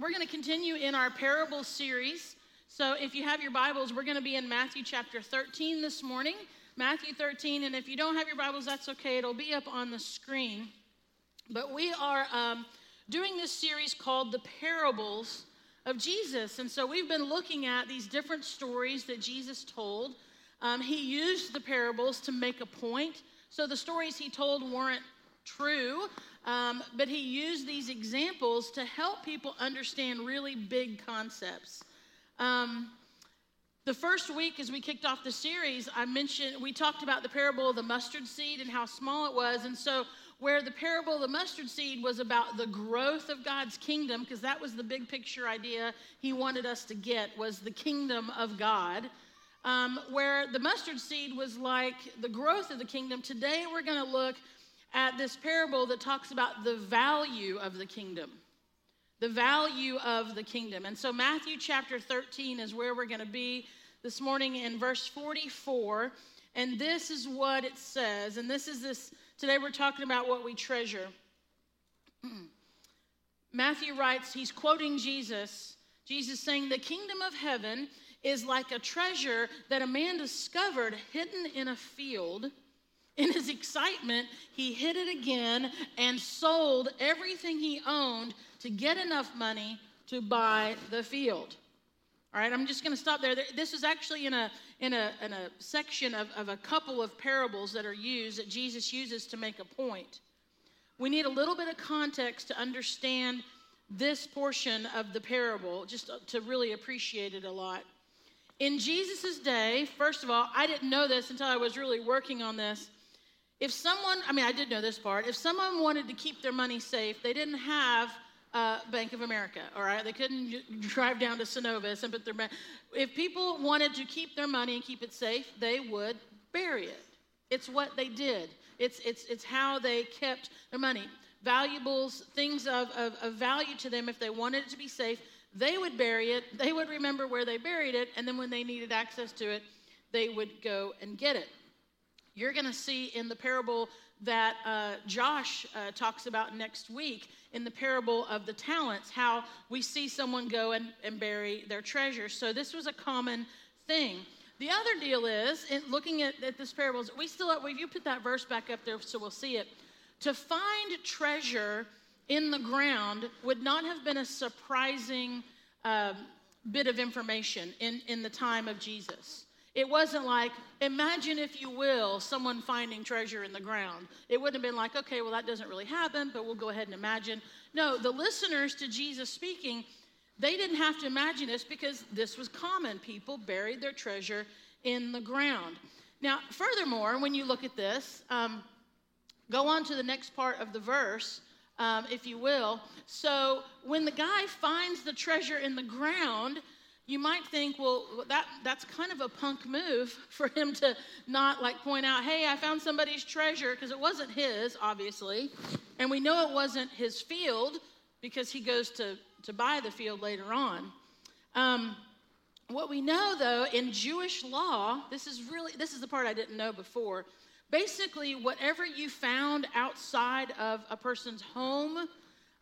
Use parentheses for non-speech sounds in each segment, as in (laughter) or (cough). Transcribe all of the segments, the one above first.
we're going to continue in our parable series. So if you have your Bibles, we're going to be in Matthew chapter 13 this morning. Matthew 13. And if you don't have your Bibles, that's okay. It'll be up on the screen. But we are um, doing this series called The Parables of Jesus. And so we've been looking at these different stories that Jesus told. Um, he used the parables to make a point. So the stories he told weren't true, um, but he used these examples to help people understand really big concepts. Um, the first week, as we kicked off the series, I mentioned we talked about the parable of the mustard seed and how small it was. And so, where the parable of the mustard seed was about the growth of God's kingdom, because that was the big picture idea he wanted us to get was the kingdom of God. Um, where the mustard seed was like the growth of the kingdom. Today, we're going to look at this parable that talks about the value of the kingdom. The value of the kingdom. And so, Matthew chapter 13 is where we're going to be this morning in verse 44. And this is what it says. And this is this, today we're talking about what we treasure. (clears throat) Matthew writes, he's quoting Jesus. Jesus saying, The kingdom of heaven is like a treasure that a man discovered hidden in a field in his excitement, he hit it again and sold everything he owned to get enough money to buy the field. All right, I'm just going to stop there. This is actually in a, in a, in a section of, of a couple of parables that are used that Jesus uses to make a point. We need a little bit of context to understand this portion of the parable, just to really appreciate it a lot. In Jesus' day, first of all, I didn't know this until I was really working on this. If someone, I mean, I did know this part, if someone wanted to keep their money safe, they didn't have uh, Bank of America, all right? They couldn't drive down to Synovus and put their money. If people wanted to keep their money and keep it safe, they would bury it. It's what they did. It's, it's, it's how they kept their money. Valuables, things of, of, of value to them, if they wanted it to be safe, they would bury it. They would remember where they buried it, and then when they needed access to it, they would go and get it. You're going to see in the parable that uh, Josh uh, talks about next week in the parable of the talents how we see someone go and, and bury their treasure. So this was a common thing. The other deal is, in looking at, at this parable, we still, have, if you put that verse back up there so we'll see it, to find treasure in the ground would not have been a surprising um, bit of information in, in the time of Jesus. It wasn't like, imagine, if you will, someone finding treasure in the ground. It wouldn't have been like, okay, well, that doesn't really happen, but we'll go ahead and imagine. No, the listeners to Jesus speaking, they didn't have to imagine this because this was common. People buried their treasure in the ground. Now, furthermore, when you look at this, um, go on to the next part of the verse, um, if you will. So, when the guy finds the treasure in the ground, you might think, well, that, that's kind of a punk move (laughs) for him to not like point out, hey, I found somebody's treasure, because it wasn't his, obviously. And we know it wasn't his field because he goes to, to buy the field later on. Um, what we know, though, in Jewish law, this is really, this is the part I didn't know before. Basically, whatever you found outside of a person's home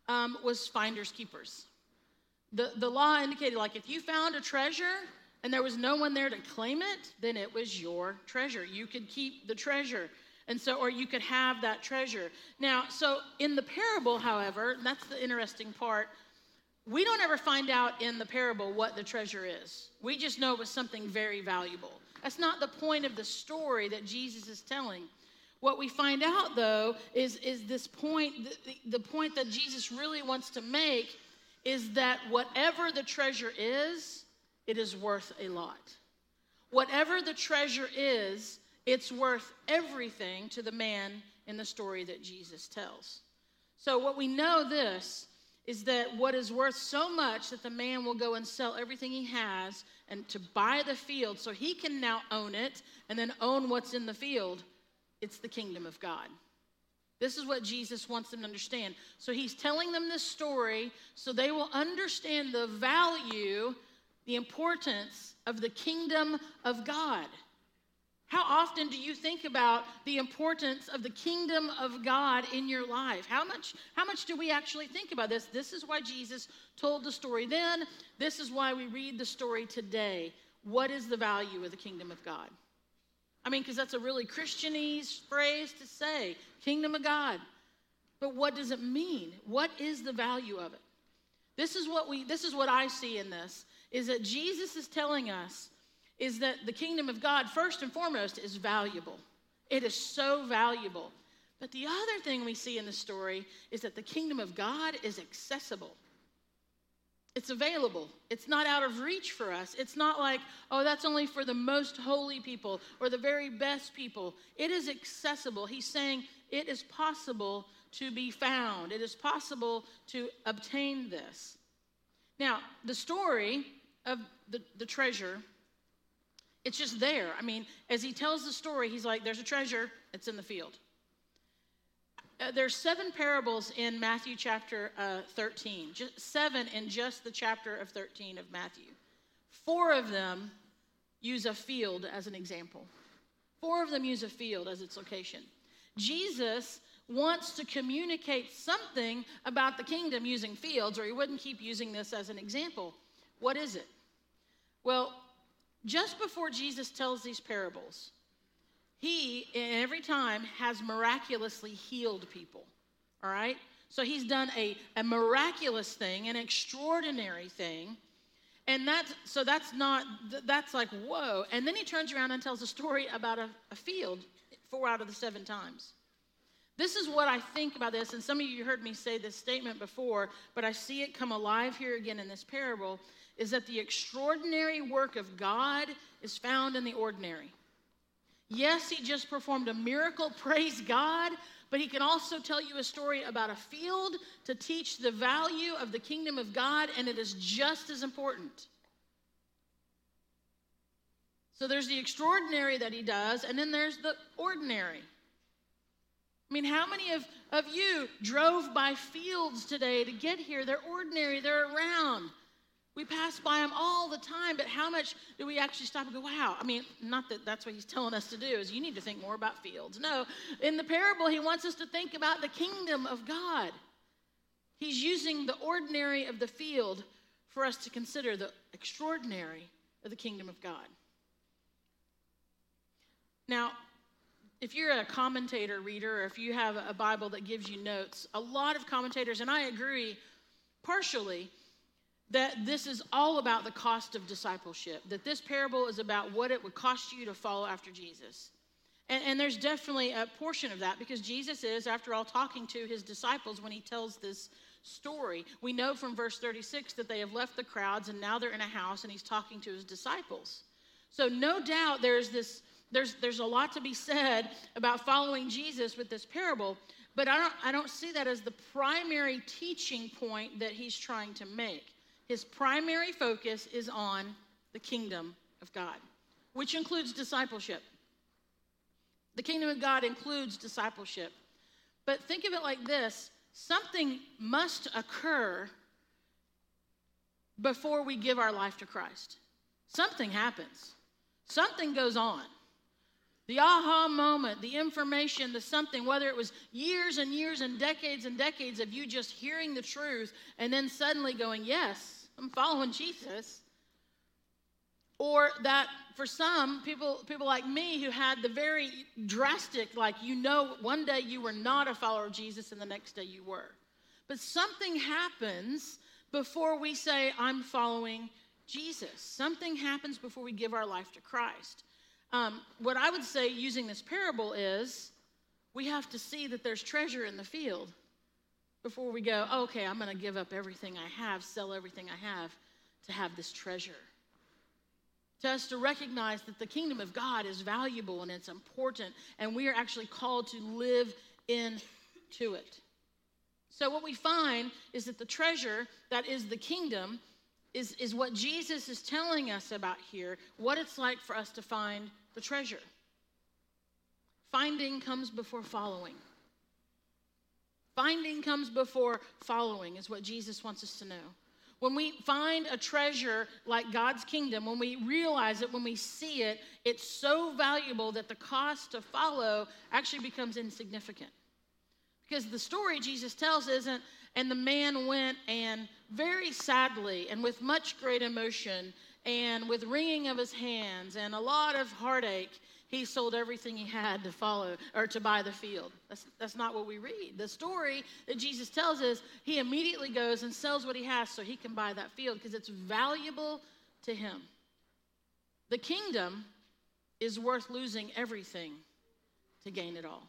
um, was finders keepers the, the law indicated like if you found a treasure and there was no one there to claim it, then it was your treasure. You could keep the treasure. And so, or you could have that treasure. Now, so in the parable, however, that's the interesting part. We don't ever find out in the parable what the treasure is. We just know it was something very valuable. That's not the point of the story that Jesus is telling. What we find out, though, is, is this point, the, the point that Jesus really wants to make is that whatever the treasure is, it is worth a lot. Whatever the treasure is, it's worth everything to the man in the story that Jesus tells. So, what we know this is that what is worth so much that the man will go and sell everything he has and to buy the field so he can now own it and then own what's in the field, it's the kingdom of God. This is what Jesus wants them to understand. So he's telling them this story so they will understand the value, the importance of the kingdom of God. How often do you think about the importance of the kingdom of God in your life? How much, how much do we actually think about this? This is why Jesus told the story then. This is why we read the story today. What is the value of the kingdom of God? I mean, because that's a really Christianese phrase to say, kingdom of God. But what does it mean? What is the value of it? This is what we this is what I see in this is that Jesus is telling us is that the kingdom of God, first and foremost, is valuable. It is so valuable. But the other thing we see in the story is that the kingdom of God is accessible. It's available. It's not out of reach for us. It's not like, oh, that's only for the most holy people or the very best people. It is accessible. He's saying it is possible to be found, it is possible to obtain this. Now, the story of the, the treasure it's just there. I mean, as he tells the story, he's like, there's a treasure, it's in the field. Uh, there's seven parables in Matthew chapter uh, 13, just seven in just the chapter of 13 of Matthew. Four of them use a field as an example. Four of them use a field as its location. Jesus wants to communicate something about the kingdom using fields, or he wouldn't keep using this as an example. What is it? Well, just before Jesus tells these parables, he, every time, has miraculously healed people. All right? So he's done a, a miraculous thing, an extraordinary thing. And that's so that's not that's like whoa. And then he turns around and tells a story about a, a field four out of the seven times. This is what I think about this, and some of you heard me say this statement before, but I see it come alive here again in this parable is that the extraordinary work of God is found in the ordinary. Yes, he just performed a miracle, (laughs) praise God, but he can also tell you a story about a field to teach the value of the kingdom of God, and it is just as important. So there's the extraordinary that he does, and then there's the ordinary. I mean, how many of, of you drove by fields today to get here? They're ordinary, they're around. We pass by them all the time, but how much do we actually stop and go, wow? I mean, not that that's what he's telling us to do, is you need to think more about fields. No, in the parable, he wants us to think about the kingdom of God. He's using the ordinary of the field for us to consider the extraordinary of the kingdom of God. Now, if you're a commentator reader, or if you have a Bible that gives you notes, a lot of commentators, and I agree partially, that this is all about the cost of discipleship, that this parable is about what it would cost you to follow after Jesus. And, and, there's definitely a portion of that because Jesus is, after all, talking to his disciples when he tells this story. We know from verse 36 that they have left the crowds and now they're in a house and he's talking to his disciples. So, no doubt there's this. There's, there's a lot to be said about following Jesus with this parable, but I don't, I don't see that as the primary teaching point that he's trying to make. His primary focus is on the kingdom of God, which includes discipleship. The kingdom of God includes discipleship. But think of it like this something must occur before we give our life to Christ. Something happens, something goes on. The aha moment, the information, the something, whether it was years and years and decades and decades of you just hearing the truth and then suddenly going, Yes, I'm following Jesus. Or that for some people, people like me who had the very drastic, like you know, one day you were not a follower of Jesus and the next day you were. But something happens before we say, I'm following Jesus. Something happens before we give our life to Christ. Um, what I would say using this parable is we have to see that there's treasure in the field before we go, oh, okay, I'm going to give up everything I have, sell everything I have to have this treasure. To us to recognize that the kingdom of God is valuable and it's important, and we are actually called to live into it. So, what we find is that the treasure that is the kingdom is, is what Jesus is telling us about here, what it's like for us to find the treasure. Finding comes before following. Finding comes before following, is what Jesus wants us to know. When we find a treasure like God's kingdom, when we realize it, when we see it, it's so valuable that the cost to follow actually becomes insignificant. Because the story Jesus tells isn't, and the man went and very sadly and with much great emotion and with wringing of his hands and a lot of heartache, he sold everything he had to follow or to buy the field. That's, that's not what we read. The story that Jesus tells is he immediately goes and sells what he has so he can buy that field because it's valuable to him. The kingdom is worth losing everything to gain it all.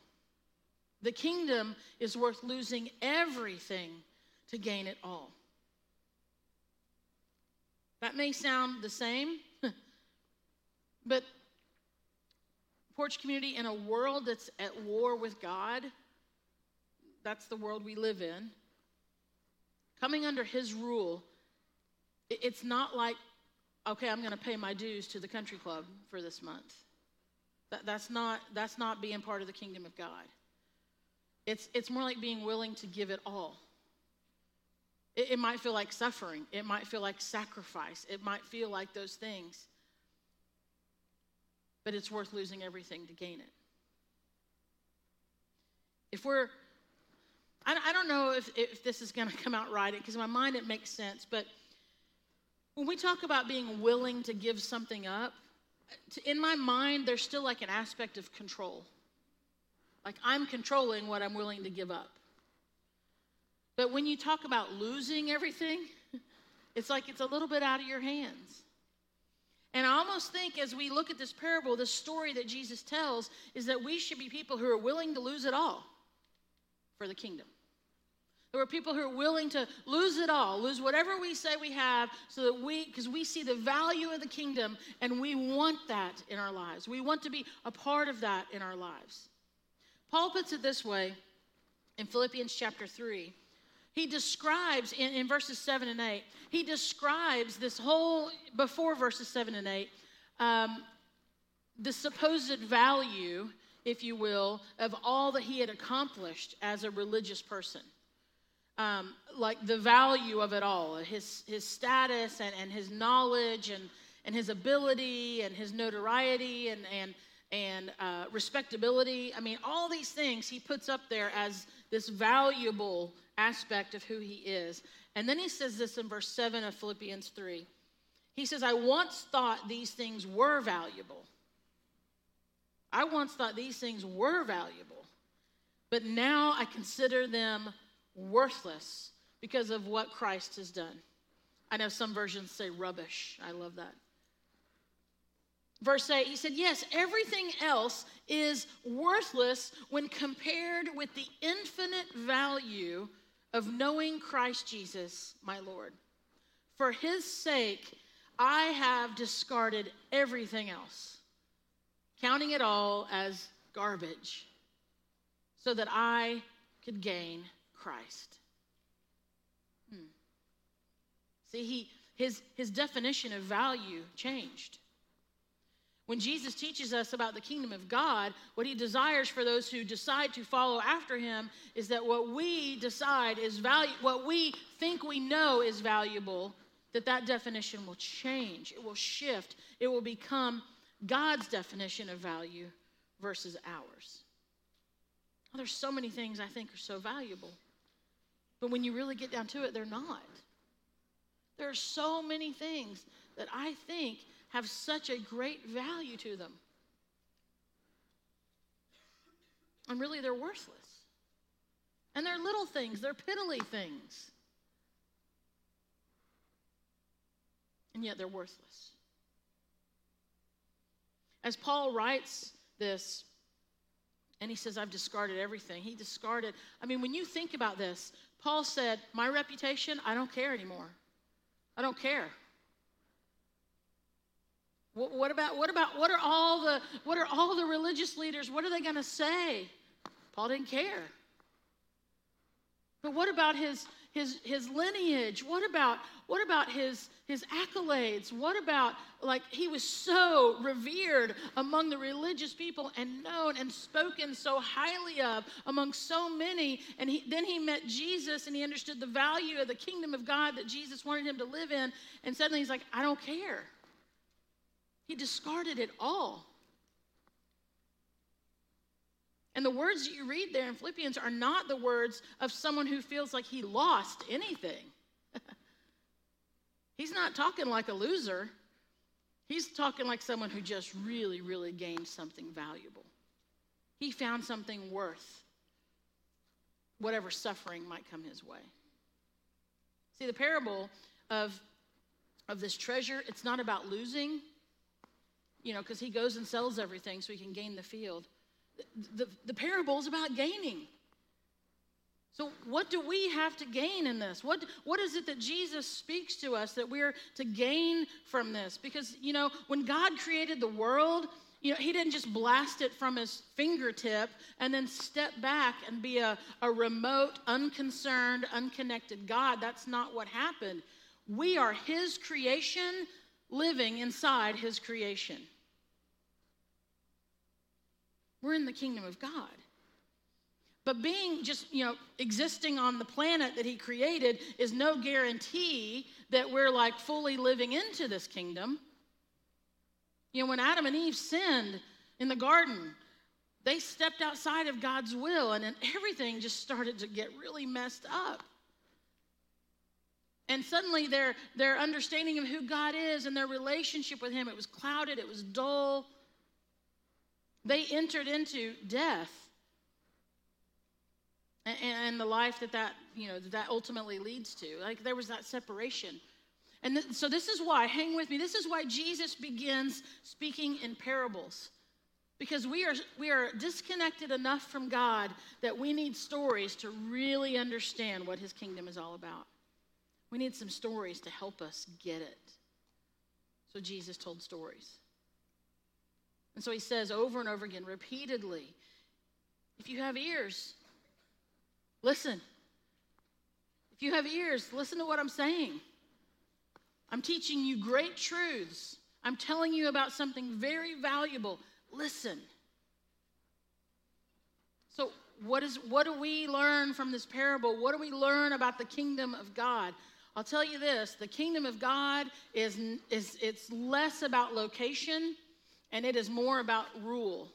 The kingdom is worth losing everything to gain it all. That may sound the same, (laughs) but Porch community, in a world that's at war with God, that's the world we live in. Coming under His rule, it's not like, okay, I'm going to pay my dues to the country club for this month. That, that's, not, that's not being part of the kingdom of God. It's, it's more like being willing to give it all. It, it might feel like suffering, it might feel like sacrifice, it might feel like those things but it's worth losing everything to gain it. If we're, I, don't know if, if this is going (laughs) to come out right, because in my mind it makes sense, but when we talk about being willing to give something up, in my mind, there's still like an aspect of control. Like I'm controlling what I'm willing to give up. But when you talk about losing everything, (laughs) it's like it's a little bit out of your hands. And I almost think as we look at this parable, the story that Jesus tells is that we should be people who are willing to lose it all for the kingdom. There are people who are willing to lose it all, lose whatever we say we have, so that we, because we see the value of the kingdom and we want that in our lives. We want to be a part of that in our lives. Paul puts it this way in Philippians chapter 3 he describes in, in verses 7 and 8, he describes this whole, before verses 7 and 8, um, the supposed value, if you will, of all that he had accomplished as a religious person. Um, like the value of it all, his, his status and, and his knowledge and, and his ability and his notoriety and, and, and uh, respectability. I mean, all these things he puts up there as this valuable aspect of who he is. And then he says this in verse 7 of Philippians 3. He says, I once thought these things were valuable. I once thought these things were valuable, but now I consider them worthless because of what Christ has done. I know some versions say rubbish. I love that. Verse 8, he said, Yes, everything else is worthless when compared with the infinite value of knowing Christ Jesus, my Lord. For his sake, I have discarded everything else, counting it all as garbage, so that I could gain Christ. Hmm. See, he, his, his definition of value changed. When Jesus teaches us about the kingdom of God, what he desires for those who decide to follow after him is that what we decide is value, what we think we know is valuable, that that definition will change. It will shift. It will become God's definition of value versus ours. Well, there's so many things I think are so valuable. But when you really get down to it, they're not. There are so many things that I think have such a great value to them. And really, they're worthless. And they're little things, they're piddly things. And yet they're worthless. As Paul writes this, and he says, I've discarded everything. He discarded, I mean, when you think about this, Paul said, My reputation, I don't care anymore. I don't care. What about what about what are all the what are all the religious leaders? What are they going to say? Paul didn't care. But what about his his, his lineage? What about, what about his, his accolades? What about, like, he was so revered among the religious people and known and spoken so highly of among so many. And he, then he met Jesus and he understood the value of the kingdom of God that Jesus wanted him to live in. And suddenly he's like, I don't care. He discarded it all. And the words that you read there in Philippians are not the words of someone who feels like he lost anything. (laughs) He's not talking like a loser. He's talking like someone who just really, really gained something valuable. He found something worth whatever suffering might come his way. See, the parable of, of this treasure, it's not about losing, you know, because he goes and sells everything so he can gain the field the, the parable is about gaining. So, what do we have to gain in this? What, what is it that Jesus speaks to us that we're to gain from this? Because, you know, when God created the world, you know, He didn't just blast it from His fingertip and then step back and be a, a remote, unconcerned, unconnected God. That's not what happened. We are His creation living inside His creation. We're in the kingdom of God. But being just, you know, existing on the planet that he created is no guarantee that we're like fully living into this kingdom. You know, when Adam and Eve sinned in the garden, they stepped outside of God's will and then everything just started to get really messed up. And suddenly their, their understanding of who God is and their relationship with him, it was clouded, it was dull. They entered into death and, and the life that that, you know, that ultimately leads to. Like there was that separation. And th- so this is why, hang with me, this is why Jesus begins speaking in parables. Because we are, we are disconnected enough from God that we need stories to really understand what his kingdom is all about. We need some stories to help us get it. So Jesus told stories. And so he says over and over again, repeatedly, if you have ears, listen. If you have ears, listen to what I'm saying. I'm teaching you great truths. I'm telling you about something very valuable. Listen. So, what, is, what do we learn from this parable? What do we learn about the kingdom of God? I'll tell you this the kingdom of God is, is it's less about location and it is more about rule.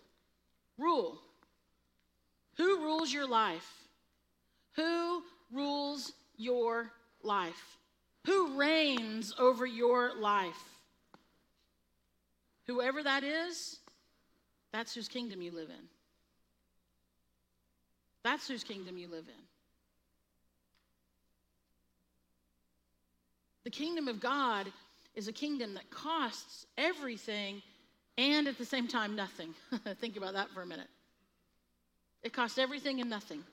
Rule. Who rules your life? Who rules your life? Who reigns over your life? Whoever that is, that's whose kingdom you live in. That's whose kingdom you live in. The kingdom of God is a kingdom that costs everything and at the same time, nothing. (laughs) Think about that for a minute. It costs everything and nothing.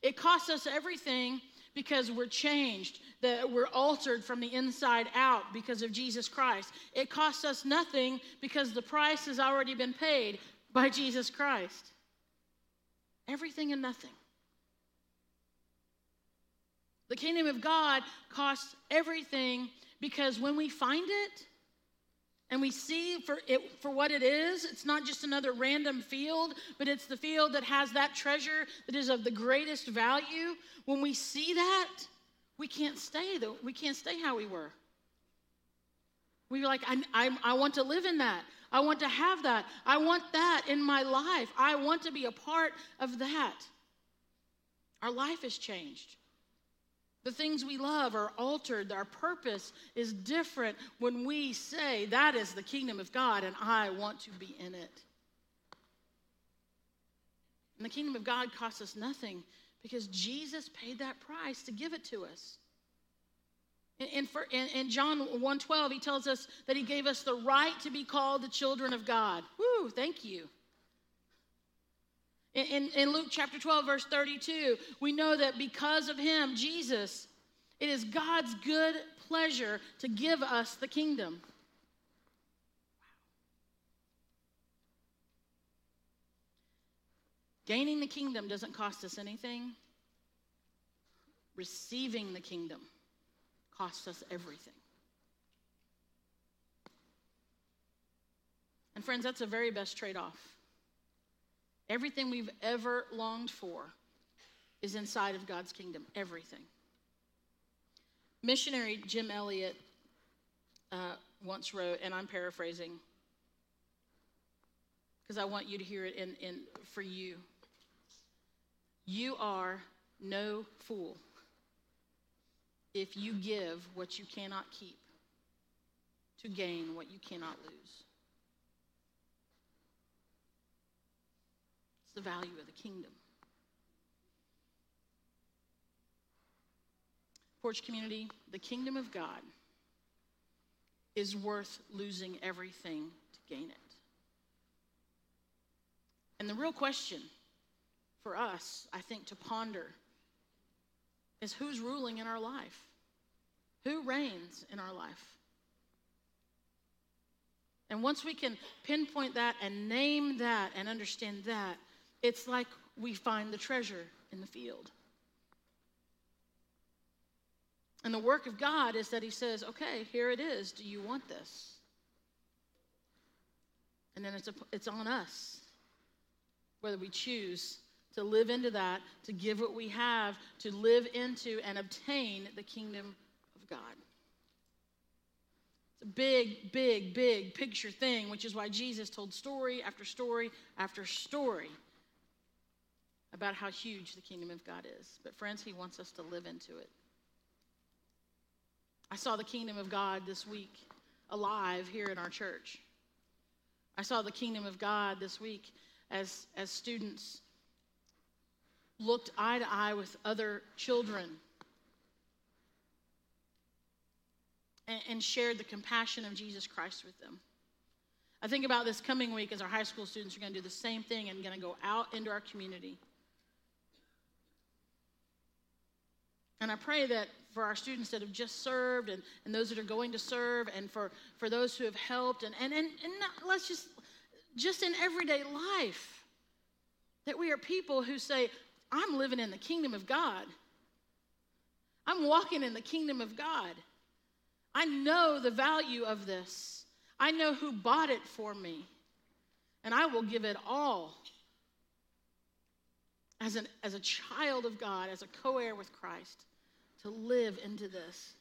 It costs us everything because we're changed, that we're altered from the inside out because of Jesus Christ. It costs us nothing because the price has already been paid by Jesus Christ. Everything and nothing. The kingdom of God costs everything because when we find it, and we see for it for what it is. It's not just another random field but it's the field that has that treasure that is of the greatest value. When we see that we can't stay though we can't stay how we were. We're like I, I, I want to live in that. I want to have that. I want that in my life. I want to be a part of that. Our life has changed the things we love are altered. Our purpose is different when we say, That is the kingdom of God, and I want to be in it. And the kingdom of God costs us nothing because Jesus paid that price to give it to us. In, in, in John 1.12, he tells us that he gave us the right to be called the children of God. Woo, thank you. In, in, Luke chapter 12, verse 32, we know that because of him, Jesus, it is God's good pleasure to give us the kingdom. Gaining the kingdom doesn't cost us anything. receiving the kingdom costs us everything. And friends, that's the very best trade off. Everything we've ever longed for is inside of God's kingdom. Everything. Missionary Jim Elliot uh, once wrote, and I'm paraphrasing because I want you to hear it in, in, for you. You are no fool if you give what you cannot keep to gain what you cannot lose. It's the value of the kingdom. Porch community, the kingdom of God is worth losing everything to gain it. And the real question for us, I think, to ponder is who's ruling in our life? Who reigns in our life? And once we can pinpoint that and name that and understand that, it's like we find the treasure in the field. And the work of God is that He says, okay, here it is. Do you want this? And then it's, a, it's on us whether we choose to live into that, to give what we have, to live into and obtain the kingdom of God. It's a big, big, big picture thing, which is why Jesus told story after story after story about how huge the kingdom of God is. But, friends, He wants us to live into it. I saw the kingdom of God this week alive here in our church. I saw the kingdom of God this week as, as students looked eye to eye with other children and, and shared the compassion of Jesus Christ with them. I think about this coming week as our high school students are going to do the same thing and going to go out into our community. And I pray that for our students that have just served and, and those that are going to serve and for, for those who have helped and, and, and, and not, let's just just in everyday life. That we are people who say, I'm living in the kingdom of God. I'm walking in the kingdom of God. I know the value of this. I know who bought it for me. And I will give it all as, an, as a child of God, as a co heir with Christ, to live into this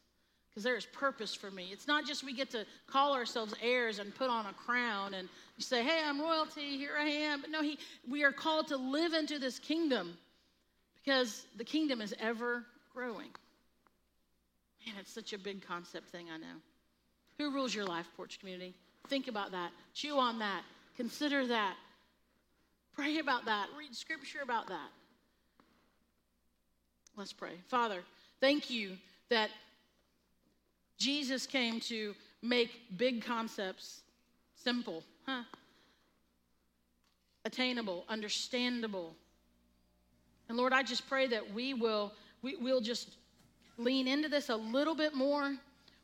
because there is purpose for me. It's not just we get to call ourselves heirs and put on a crown and say, hey, I'm royalty, here I am. But no, he, we are called to live into this kingdom because the kingdom is ever growing. Man, it's such a big concept thing, I know. Who rules your life, Porch Community? Think about that. Chew on that. Consider that. Pray about that. Read scripture about that. Let's pray. Father, thank you that Jesus came to make big concepts simple, huh? Attainable, understandable. And Lord, I just pray that we will we, will just lean into this a little bit more.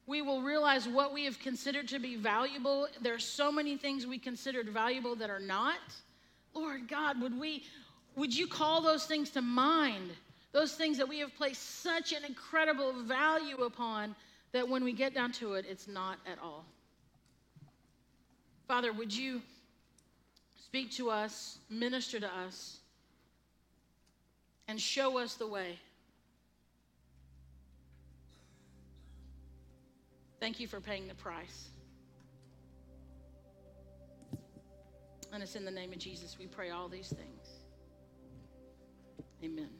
We will realize what we have considered to be valuable. There are so many things we considered valuable that are not. Lord God, would we would you call those things to mind? Those things that we have placed such an incredible value upon that when we get down to it, it's not at all. Father, would you speak to us, minister to us, and show us the way? Thank you for paying the price. And it's in the name of Jesus we pray all these things. Amen.